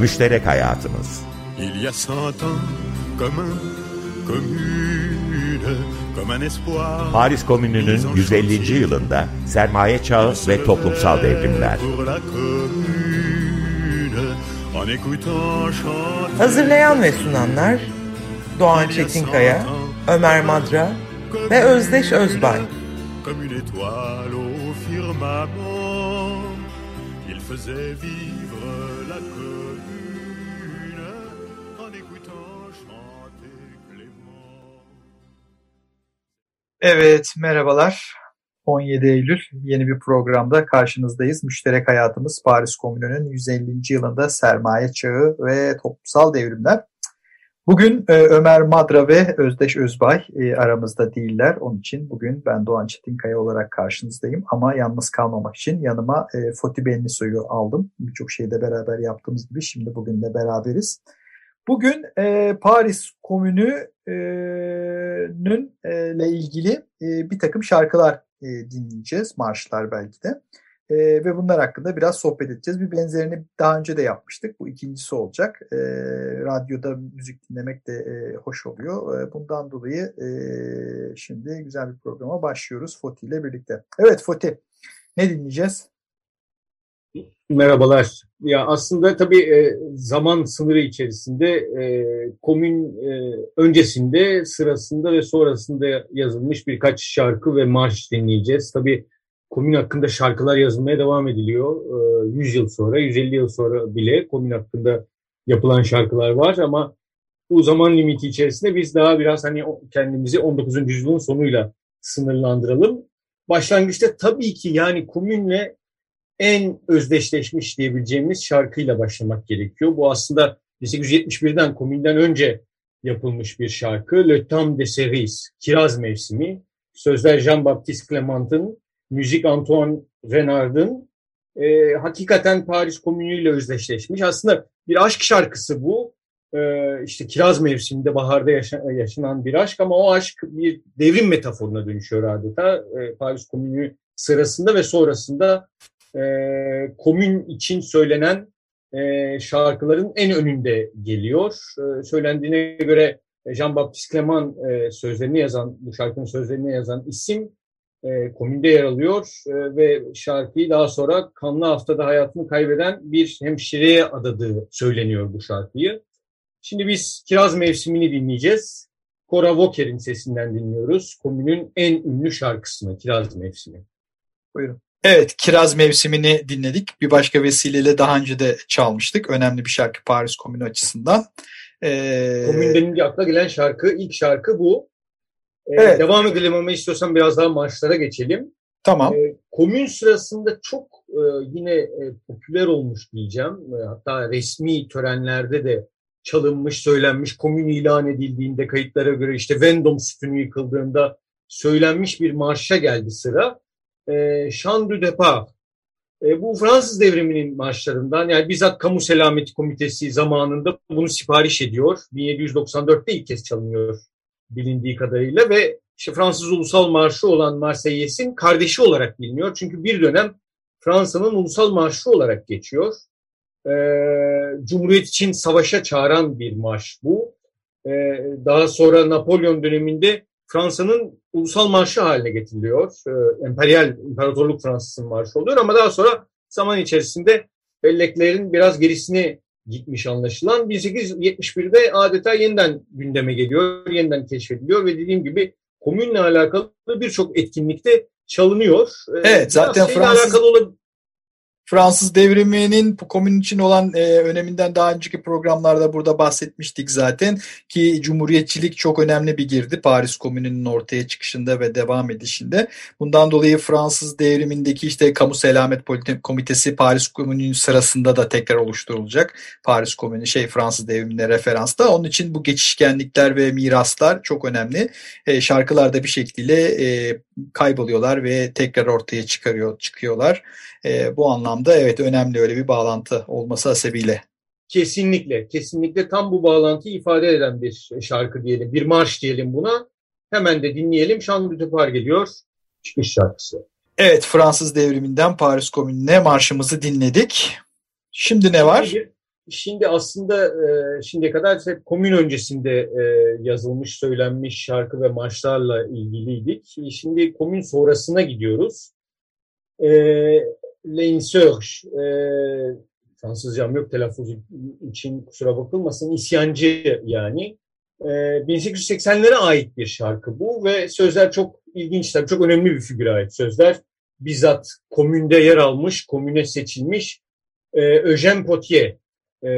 Müşterek Hayatımız Il y a cent ans, comme un, commune, comme un espoir. Paris Komünü'nün 150. yılında sermaye çağı ve toplumsal devrimler. Hazırlayan ve sunanlar Doğan Çetinkaya, Ömer Madra ve Özdeş Özbay. Comme une étoile au firmament, il faisait vivre la Evet, merhabalar. 17 Eylül yeni bir programda karşınızdayız. Müşterek Hayatımız Paris Komünü'nün 150. yılında sermaye çağı ve toplumsal devrimler. Bugün e, Ömer Madra ve Özdeş Özbay e, aramızda değiller. Onun için bugün ben Doğan Çetinkaya olarak karşınızdayım. Ama yalnız kalmamak için yanıma e, Foti Benlisoy'u aldım. Birçok şeyde beraber yaptığımız gibi şimdi bugün de beraberiz. Bugün e, Paris Komünü'nün e, ile ilgili e, bir takım şarkılar e, dinleyeceğiz. Marşlar belki de. E, ve bunlar hakkında biraz sohbet edeceğiz. Bir benzerini daha önce de yapmıştık. Bu ikincisi olacak. E, radyoda müzik dinlemek de e, hoş oluyor. E, bundan dolayı e, şimdi güzel bir programa başlıyoruz Foti ile birlikte. Evet Foti, ne dinleyeceğiz? Merhabalar. Ya aslında tabii e, zaman sınırı içerisinde e, komün e, öncesinde, sırasında ve sonrasında yazılmış birkaç şarkı ve marş dinleyeceğiz. Tabii komün hakkında şarkılar yazılmaya devam ediliyor. E, 100 yıl sonra, 150 yıl sonra bile komün hakkında yapılan şarkılar var ama bu zaman limiti içerisinde biz daha biraz hani kendimizi 19. yüzyılın sonuyla sınırlandıralım. Başlangıçta tabii ki yani komünle en özdeşleşmiş diyebileceğimiz şarkıyla başlamak gerekiyor. Bu aslında 1871'den komünden önce yapılmış bir şarkı. Le Temps de Cerise, Kiraz Mevsimi. Sözler Jean-Baptiste Clement'ın, müzik Antoine Renard'ın. E, hakikaten Paris komünüyle özdeşleşmiş. Aslında bir aşk şarkısı bu. E, işte kiraz mevsiminde baharda yaşa- yaşanan bir aşk ama o aşk bir devrim metaforuna dönüşüyor adeta. E, Paris komünü sırasında ve sonrasında e, komün için söylenen e, şarkıların en önünde geliyor. E, söylendiğine göre Jean-Baptiste Clement e, sözlerini yazan, bu şarkının sözlerini yazan isim komünde yer alıyor ve şarkıyı daha sonra kanlı haftada hayatını kaybeden bir hemşireye adadığı söyleniyor bu şarkıyı. Şimdi biz Kiraz Mevsimi'ni dinleyeceğiz. Cora Walker'in sesinden dinliyoruz. Komünün en ünlü şarkısını Kiraz Mevsimi. Buyurun. Evet, Kiraz Mevsimi'ni dinledik. Bir başka vesileyle daha önce de çalmıştık. Önemli bir şarkı Paris Komünü açısından. Ee, Komün denince akla gelen şarkı, ilk şarkı bu. Ee, Evet. Devam edelim ama istiyorsan biraz daha marşlara geçelim. Tamam. Ee, komün sırasında çok e, yine e, popüler olmuş diyeceğim. E, hatta resmi törenlerde de çalınmış, söylenmiş, komün ilan edildiğinde kayıtlara göre işte Vendôme sütunu yıkıldığında söylenmiş bir marşa geldi sıra. E, Chant du Départ. E, bu Fransız devriminin marşlarından yani bizzat Kamu Selameti Komitesi zamanında bunu sipariş ediyor. 1794'te ilk kez çalınıyor bilindiği kadarıyla ve işte Fransız ulusal marşı olan Marseilles'in kardeşi olarak biliniyor. Çünkü bir dönem Fransa'nın ulusal marşı olarak geçiyor. Ee, Cumhuriyet için savaşa çağıran bir marş bu. Ee, daha sonra Napolyon döneminde Fransa'nın ulusal marşı haline getiriliyor. Ee, emperyal, imparatorluk Fransız'ın marşı oluyor ama daha sonra zaman içerisinde belleklerin biraz gerisine gitmiş anlaşılan. 1871'de adeta yeniden gündeme geliyor, yeniden keşfediliyor ve dediğim gibi komünle alakalı birçok etkinlikte çalınıyor. Ee, Evet, zaten Fransız- alakalı olabilir. Fransız devriminin komün için olan e, öneminden daha önceki programlarda burada bahsetmiştik zaten ki cumhuriyetçilik çok önemli bir girdi Paris Komünü'nün ortaya çıkışında ve devam edişinde. Bundan dolayı Fransız devrimindeki işte Kamu Selamet Komitesi Paris Komünü'nün sırasında da tekrar oluşturulacak. Paris Komünü şey Fransız devrimine referansta. Onun için bu geçişkenlikler ve miraslar çok önemli. E, şarkılar bir şekilde e, kayboluyorlar ve tekrar ortaya çıkarıyor çıkıyorlar. E, bu anlamda evet önemli öyle bir bağlantı olması hasebiyle. Kesinlikle, kesinlikle tam bu bağlantıyı ifade eden bir şarkı diyelim, bir marş diyelim buna. Hemen de dinleyelim. Şanlı Tüpar geliyor. Çıkış şarkısı. Evet Fransız devriminden Paris Komünü'ne marşımızı dinledik. Şimdi ne var? Bir- Şimdi aslında e, şimdiye kadar hep komün öncesinde e, yazılmış, söylenmiş şarkı ve marşlarla ilgiliydik. Şimdi komün sonrasına gidiyoruz. E, L'insurge, e, Fransızcam yok telaffuz için kusura bakılmasın, isyancı yani. E, 1880'lere ait bir şarkı bu ve sözler çok ilginç çok önemli bir figüre ait sözler. Bizzat komünde yer almış, komüne seçilmiş e, Eugène Potier e,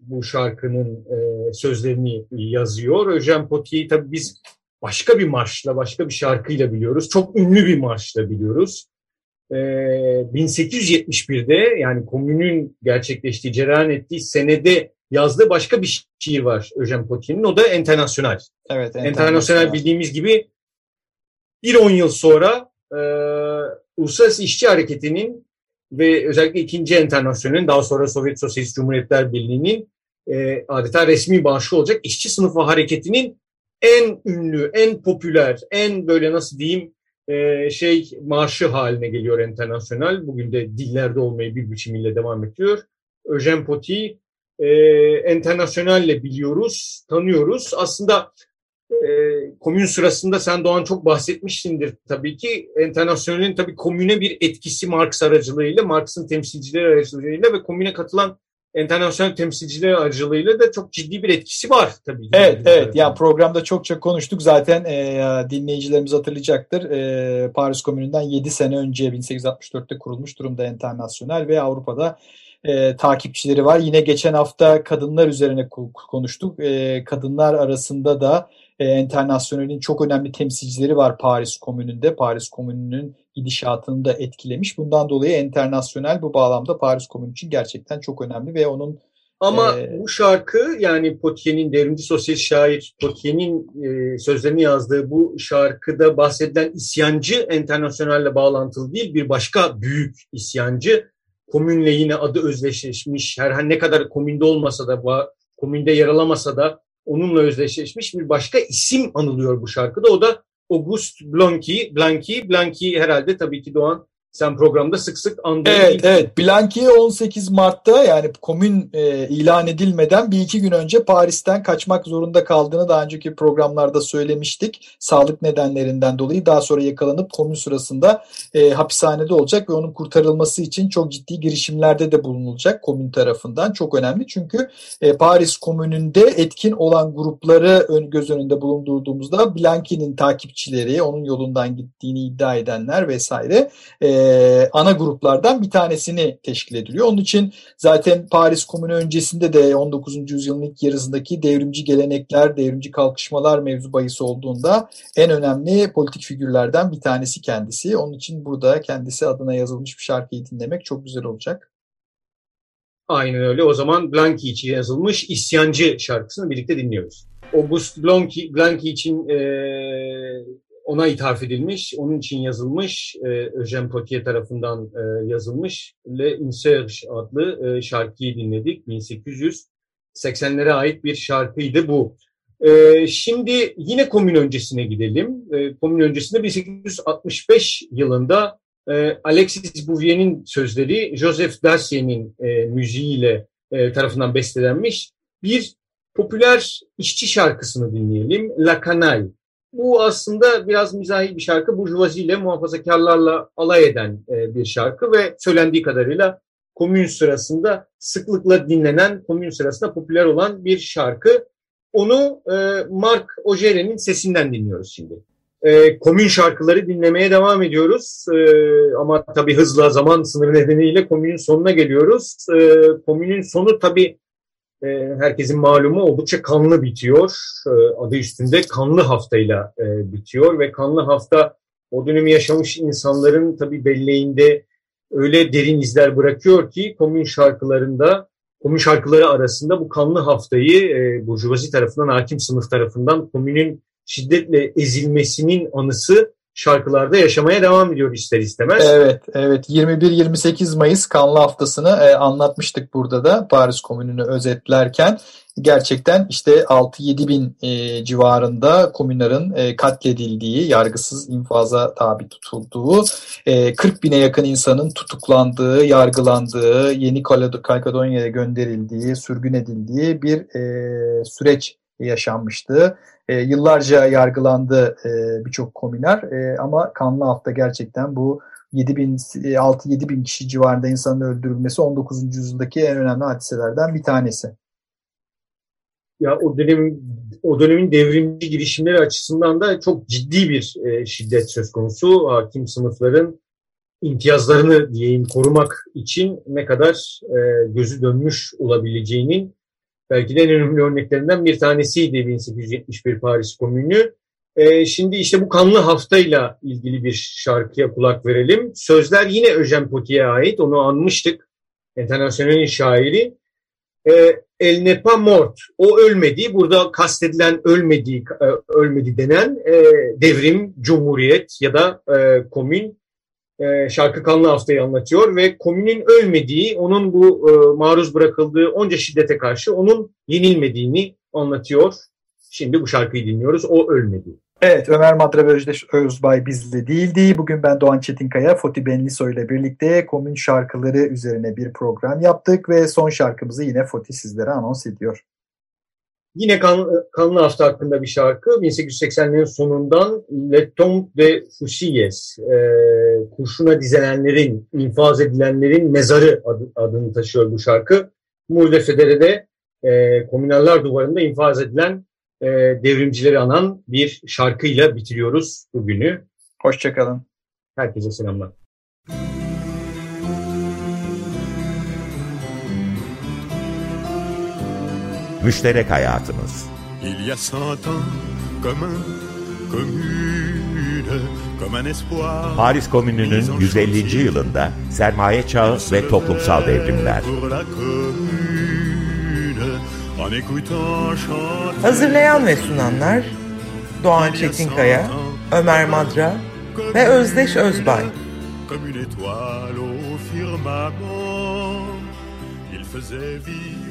bu şarkının e, sözlerini yazıyor. Eugène Potier'i tabii biz başka bir marşla, başka bir şarkıyla biliyoruz. Çok ünlü bir marşla biliyoruz. E, 1871'de yani komünün gerçekleştiği, cereyan ettiği senede yazdığı başka bir şiir var Eugène Potier'in. O da Internasyonel. Evet, Internasyonel bildiğimiz gibi bir on yıl sonra e, Uluslararası İşçi Hareketi'nin ve özellikle ikinci enternasyonun daha sonra Sovyet Sosyalist Cumhuriyetler Birliği'nin e, adeta resmi bağışı olacak işçi sınıfı hareketinin en ünlü, en popüler, en böyle nasıl diyeyim e, şey marşı haline geliyor enternasyonel. Bugün de dillerde olmayı bir biçimiyle devam ediyor. Eugène Poti e, enternasyonelle biliyoruz, tanıyoruz. Aslında e, komün sırasında sen Doğan çok bahsetmişsindir tabii ki. Enternasyonelin tabii komüne bir etkisi Marx aracılığıyla, Marx'ın temsilcileri aracılığıyla ve komüne katılan enternasyonel temsilciler aracılığıyla da çok ciddi bir etkisi var tabii. Evet, evet. Yani programda çokça konuştuk. Zaten e, dinleyicilerimiz hatırlayacaktır. E, Paris Komünü'nden 7 sene önce 1864'te kurulmuş durumda enternasyonel ve Avrupa'da e, takipçileri var. Yine geçen hafta kadınlar üzerine konuştuk. E, kadınlar arasında da e, Enternasyonel'in çok önemli temsilcileri var Paris Komünü'nde. Paris Komünü'nün gidişatını da etkilemiş. Bundan dolayı Enternasyonel bu bağlamda Paris Komünü için gerçekten çok önemli ve onun ama ee, bu şarkı yani Potier'in devrimci sosyalist şair Potier'in e, sözlerini yazdığı bu şarkıda bahsedilen isyancı enternasyonelle bağlantılı değil bir başka büyük isyancı komünle yine adı özdeşleşmiş her ne kadar komünde olmasa da komünde yer alamasa da onunla özdeşleşmiş bir başka isim anılıyor bu şarkıda. O da August Blanqui. Blanqui, Blanqui herhalde tabii ki Doğan sen programda sık sık andığın Evet, evet. Blanqui 18 Mart'ta yani komün e, ilan edilmeden bir iki gün önce Paris'ten kaçmak zorunda kaldığını daha önceki programlarda söylemiştik. Sağlık nedenlerinden dolayı daha sonra yakalanıp komün sırasında e, hapishanede olacak ve onun kurtarılması için çok ciddi girişimlerde de bulunulacak komün tarafından. Çok önemli çünkü e, Paris komününde etkin olan grupları ön, göz önünde bulundurduğumuzda Blanqui'nin takipçileri, onun yolundan gittiğini iddia edenler vesaire e, ana gruplardan bir tanesini teşkil ediliyor. Onun için zaten Paris Komünü öncesinde de 19. yüzyılın ilk yarısındaki devrimci gelenekler, devrimci kalkışmalar mevzu bahis olduğunda en önemli politik figürlerden bir tanesi kendisi. Onun için burada kendisi adına yazılmış bir şarkıyı dinlemek çok güzel olacak. Aynen öyle. O zaman Blanqui için yazılmış İsyancı şarkısını birlikte dinliyoruz. August Blanqui, için e, ona ithaf edilmiş, onun için yazılmış, e, Eugène Potier tarafından e, yazılmış Le Insurge adlı e, şarkıyı dinledik. 1880'lere ait bir şarkıydı bu. E, şimdi yine komün öncesine gidelim. E, komün öncesinde 1865 yılında e, Alexis Bouvier'in sözleri Joseph Dacier'in e, müziğiyle e, tarafından bestelenmiş bir popüler işçi şarkısını dinleyelim. La Canaille. Bu aslında biraz mizahi bir şarkı. Burjuvazi ile muhafazakarlarla alay eden e, bir şarkı ve söylendiği kadarıyla komün sırasında sıklıkla dinlenen, komün sırasında popüler olan bir şarkı. Onu e, Mark Ojere'nin sesinden dinliyoruz şimdi. E, komün şarkıları dinlemeye devam ediyoruz. Ama tabii hızla zaman sınırı nedeniyle komünün sonuna geliyoruz. Komünün sonu tabii e, herkesin malumu oldukça kanlı bitiyor. E, adı üstünde kanlı haftayla e, bitiyor ve kanlı hafta o dönemi yaşamış insanların tabii belleğinde öyle derin izler bırakıyor ki komün şarkılarında, komün şarkıları arasında bu kanlı haftayı e, Burjuvazi tarafından, hakim sınıf tarafından komünün şiddetle ezilmesinin anısı şarkılarda yaşamaya devam ediyor ister istemez. Evet, evet. 21-28 Mayıs Kanlı Haftası'nı e, anlatmıştık burada da Paris Komünü'nü özetlerken. Gerçekten işte 6-7 bin e, civarında komünlerin e, katledildiği, yargısız infaza tabi tutulduğu, e, 40 bine yakın insanın tutuklandığı, yargılandığı, Yeni Kaledonya'ya gönderildiği, sürgün edildiği bir e, süreç yaşanmıştı. E, yıllarca yargılandı e, birçok komünler e, ama kanlı hafta gerçekten bu 7 bin, 6-7 bin kişi civarında insanın öldürülmesi 19. yüzyıldaki en önemli hadiselerden bir tanesi. Ya o dönem o dönemin devrimci girişimleri açısından da çok ciddi bir e, şiddet söz konusu. Hakim sınıfların imtiyazlarını diyeyim korumak için ne kadar e, gözü dönmüş olabileceğinin belki de en önemli örneklerinden bir tanesiydi 1871 Paris Komünü. Ee, şimdi işte bu kanlı haftayla ilgili bir şarkıya kulak verelim. Sözler yine Eugène Potier'e ait, onu anmıştık. Internasyonelin şairi. Ee, El n'est pas mort, o ölmedi. Burada kastedilen ölmedi, e, ölmedi denen e, devrim, cumhuriyet ya da e, komün e, şarkı kanlı haftayı anlatıyor ve komünün ölmediği, onun bu e, maruz bırakıldığı onca şiddete karşı onun yenilmediğini anlatıyor. Şimdi bu şarkıyı dinliyoruz. O ölmedi. Evet Ömer Madra ve Özdeş Özbay bizle değildi. Bugün ben Doğan Çetinkaya, Foti Benliso ile birlikte komün şarkıları üzerine bir program yaptık ve son şarkımızı yine Foti sizlere anons ediyor. Yine kan, Kanlı Hafta hakkında bir şarkı. 1880'lerin sonundan Le Tombe de Fusillés, e, kurşuna dizilenlerin, infaz edilenlerin mezarı adı, adını taşıyor bu şarkı. Murde Federe'de e, Komünaller Duvarı'nda infaz edilen e, devrimcileri anan bir şarkıyla bitiriyoruz bugünü. Hoşçakalın. Herkese selamlar. Müşterek hayatımız. Il y a cent ans, comme un commune, comme un espoir. Paris Komünü'nün 150. yılında sermaye çağı ve toplumsal devrimler. Hazırlayan ve sunanlar Doğan Çetinkaya, Ömer Madra ve Özdeş Özbay. Comme une étoile au firmament, il faisait vivre